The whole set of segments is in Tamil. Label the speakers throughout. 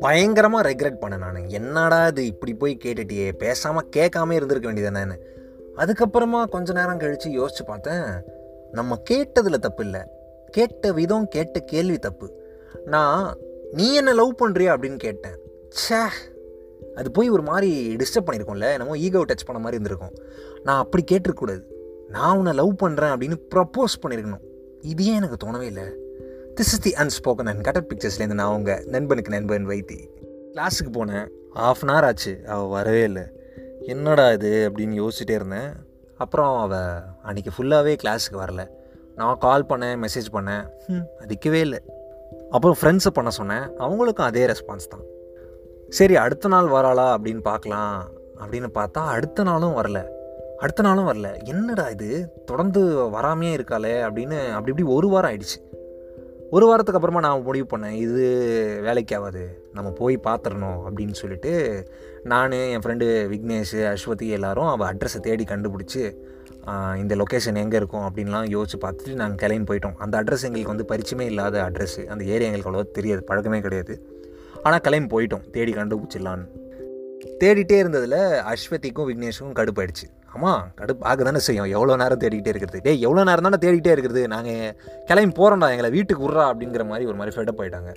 Speaker 1: பயங்கரமாக ரெக்ரெட் பண்ணேன் நான். என்னடா இது இப்படி போய் கேட்டுட்டியே? பேசாமல் கேட்காம இருந்திருக்க வேண்டியதானேன்னு அதுக்கப்புறமா கொஞ்ச நேரம் கழித்து யோசித்து பார்த்தேன் நம்ம கேட்டதில் தப்பு இல்லை. கேட்ட விதம் கேட்ட கேள்வி தப்பு. நான் நீ என்ன லவ் பண்ணுறியா அப்படின்னு கேட்டேன். ச்சே! அது போய் ஒரு மாதிரி டிஸ்டர்ப் பண்ணியிருக்கோம்ல என்னமோ ஈகோ டச் பண்ண மாதிரி இருந்திருக்கும். நான் அப்படி கேட்டிருக்கக்கூடாது. நான் உன்னை லவ் பண்ணுறேன் அப்படின்னு ப்ரப்போஸ் பண்ணியிருக்கணும். இது ஏன் எனக்கு தோணவே இல்லை. This is the unspoken and cutted பிக்சர்ஸ்லேருந்து நான் அவங்க நண்பனுக்கு நண்பன் வைத்தி. கிளாஸுக்கு போனேன். ஆஃப் அன் ஹவர் ஆச்சு. அவள் வரவே இல்லை. என்னடா இது அப்படின்னு யோசிச்சுட்டே இருந்தேன். அப்புறம் அவள் அன்றைக்கி ஃபுல்லாகவே கிளாஸுக்கு வரல. நான் கால் பண்ணேன் மெசேஜ் பண்ணேன். ம் இல்லை. அப்புறம் ஃப்ரெண்ட்ஸை பண்ண சொன்னேன். அவங்களுக்கும் அதே ரெஸ்பான்ஸ் தான். சரி அடுத்த நாள் வராளா அப்படின்னு பார்க்கலாம் அப்படின்னு பார்த்தா அடுத்த நாளும் வரல. அடுத்த நாளும் வரல. என்னடா இது? தொடர்ந்து வராமையே இருக்காளே அப்படின்னு அப்படி இப்படி ஒரு வாரம் ஆயிடுச்சு. ஒரு வாரத்துக்கு அப்புறமா நான் முடிவு பண்ணேன் இது வேலைக்கு ஆகாது நம்ம போய் பார்த்துடணும் அப்படின்னு சொல்லிட்டு நான் என் ஃப்ரெண்டு விக்னேஷ் அஸ்வதி எல்லாரும் அவள் அட்ரஸை தேடி கண்டுபிடிச்சி இந்த லொக்கேஷன் எங்கே இருக்கும் அப்படின்லாம் யோசிச்சு பார்த்துட்டு நாங்கள் கிளம்பி போயிட்டோம். அந்த அட்ரஸ் எங்களுக்கு வந்து பரிச்சயமே இல்லாத அட்ரஸ் அந்த ஏரியா எங்களுக்கு அவ்வளோவா தெரியாது பழக்கமே கிடையாது. ஆனால் கிளம்பி போயிட்டோம் தேடி கண்டுபிடிச்சிடலான்னு. தேடிட்டே இருந்ததில் அஸ்வதிக்கும் விக்னேஷுக்கும் கடுப்பாயிடுச்சு. ஆமாம் கடுப்பாக தானே செய்யும். எவ்வளோ நேரம் தேடிக்கிட்டே இருக்கிறது? டே எவ்வளோ நேரம் தானே தேடிக்கிட்டே இருக்கிறது நாங்கள் கிளம்பி போகிறோம்டா எங்களை வீட்டுக்கு விட்றா அப்படிங்கிற மாதிரி ஒரு மாதிரி ஃபெட்டப் ஆகிட்டாங்க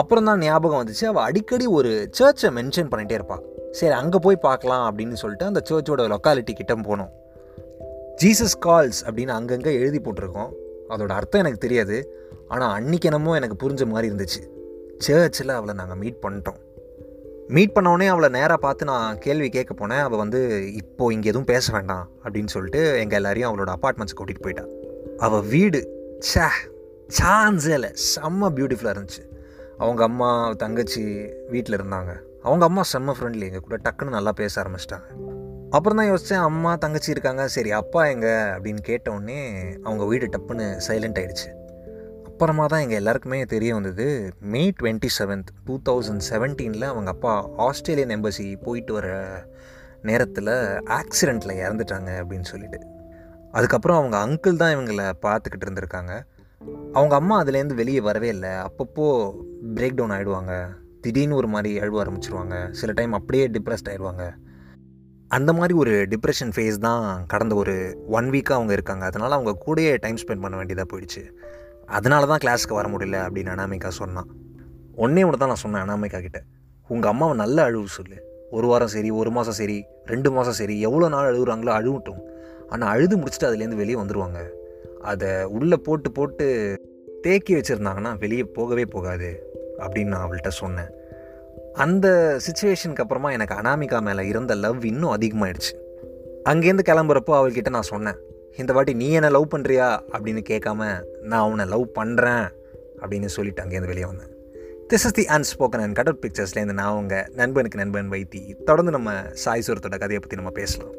Speaker 1: அப்புறம் தான் ஞாபகம் வந்துச்சு அவள் அடிக்கடி ஒரு சர்ச்சை மென்ஷன் பண்ணிகிட்டே இருப்பாள் சரி அங்கே போய் பார்க்கலாம் அப்படின்னு சொல்லிட்டு அந்த சர்ச்சோட லொக்காலிட்டி கிட்ட போனோம். ஜீசஸ் கால்ஸ் அப்படின்னு அங்கங்கே எழுதி போட்டிருக்கோம். அதோட அர்த்தம் எனக்கு தெரியாது. ஆனால் அன்னைக்கு என்னமோ எனக்கு புரிஞ்ச மாதிரி இருந்துச்சு. சர்ச்சில் அவளை நாங்கள் மீட் பண்ணிட்டோம். மீட் பண்ண அவளை நேராக பார்த்து நான் கேள்வி கேட்க போனேன். அவள் வந்து இப்போது இங்கே எதுவும் பேச வேண்டாம் அப்படின்னு சொல்லிட்டு எங்கள் எல்லாரையும் அவளோட அப்பார்ட்மெண்ட்ஸ் கூட்டிகிட்டு போயிட்டா. அவள் வீடு ச்சே சான்ஸே இல்லை. செம்ம பியூட்டிஃபுல்லாக இருந்துச்சு. அவங்க அம்மா தங்கச்சி வீட்டில் இருந்தாங்க. அவங்க அம்மா செம்ம ஃப்ரெண்ட்லி எங்கள் கூட டக்குன்னு நல்லா பேச ஆரம்பிச்சிட்டாங்க. அப்புறம் தான் யோசித்தேன் அம்மா தங்கச்சி இருக்காங்க. சரி அப்பா எங்க? அப்படின்னு கேட்ட உடனே அவங்க வீடு டப்புன்னு சைலண்ட் ஆயிடுச்சு. அப்புறமா தான் எங்கள் எல்லாருக்குமே தெரிய வந்தது. May twenty seventh two thousand செவன்டீனில் அவங்க அப்பா ஆஸ்திரேலியன் எம்பசி போயிட்டு வர நேரத்தில் ஆக்சிடெண்ட்டில் இறந்துட்டாங்க அப்படின்னு சொல்லிட்டு. அதுக்கப்புறம் அவங்க அங்கிள் தான் இவங்களை பார்த்துக்கிட்டு இருந்திருக்காங்க. அவங்க அம்மா அதுலேருந்து வெளியே வரவே இல்லை. அப்பப்போ பிரேக் டவுன் ஆகிடுவாங்க திடீர்னு ஒரு மாதிரி அழுவ ஆரம்பிச்சிருவாங்க. சில டைம் அப்படியே டிப்ரெஸ்ட் ஆயிடுவாங்க. அந்த மாதிரி ஒரு டிப்ரெஷன் ஃபேஸ் தான் கடந்த ஒரு ஒன் வீக்காக அவங்க இருக்காங்க. அதனால் அவங்க கூடயே டைம் ஸ்பெண்ட் பண்ண வேண்டியதாக போயிடுச்சு. அதனால தான் கிளாஸுக்கு வர முடியல அப்படின்னு அனாமிகா சொன்னான் ஒன்றே ஒன்று தான் நான் சொன்னேன் அனாமிகா கிட்ட. உங்கள் அம்மாவை நல்ல அழுவு சொல்லு. ஒரு வாரம் சரி ஒரு மாதம் சரி ரெண்டு மாதம் சரி எவ்வளோ நாள் அழுகுறாங்களோ அழுவட்டும். ஆனால் அழுது முடிச்சுட்டு அதுலேருந்து வெளியே வந்துடுவாங்க அதை உள்ளே போட்டு போட்டு தேக்கி வச்சுருந்தாங்கன்னா வெளியே போகவே போகாது அப்படின்னு நான் அவள்கிட்ட சொன்னேன். அந்த சுச்சுவேஷனுக்கு அப்புறமா எனக்கு அனாமிகா மேலே இருந்த லவ் இன்னும் அதிகமாகிடுச்சு அங்கேருந்து கிளம்புறப்போ அவள்கிட்ட நான் சொன்னேன் இந்த வாட்டி நீ என்ன லவ் பண்ணுறியா அப்படின்னு கேட்காம நான் அவனை லவ் பண்ணுறேன் அப்படின்னு சொல்லிட்டு அங்கேருந்து வெளியே வந்தேன். This is the unspoken and கடல் பிக்சர்ஸ்லேருந்து நான் அவங்க நண்பனுக்கு நண்பன் வைத்தி. தொடர்ந்து நம்ம சாய் சுரத்தோட கதையை பற்றி நம்ம பேசலாம்.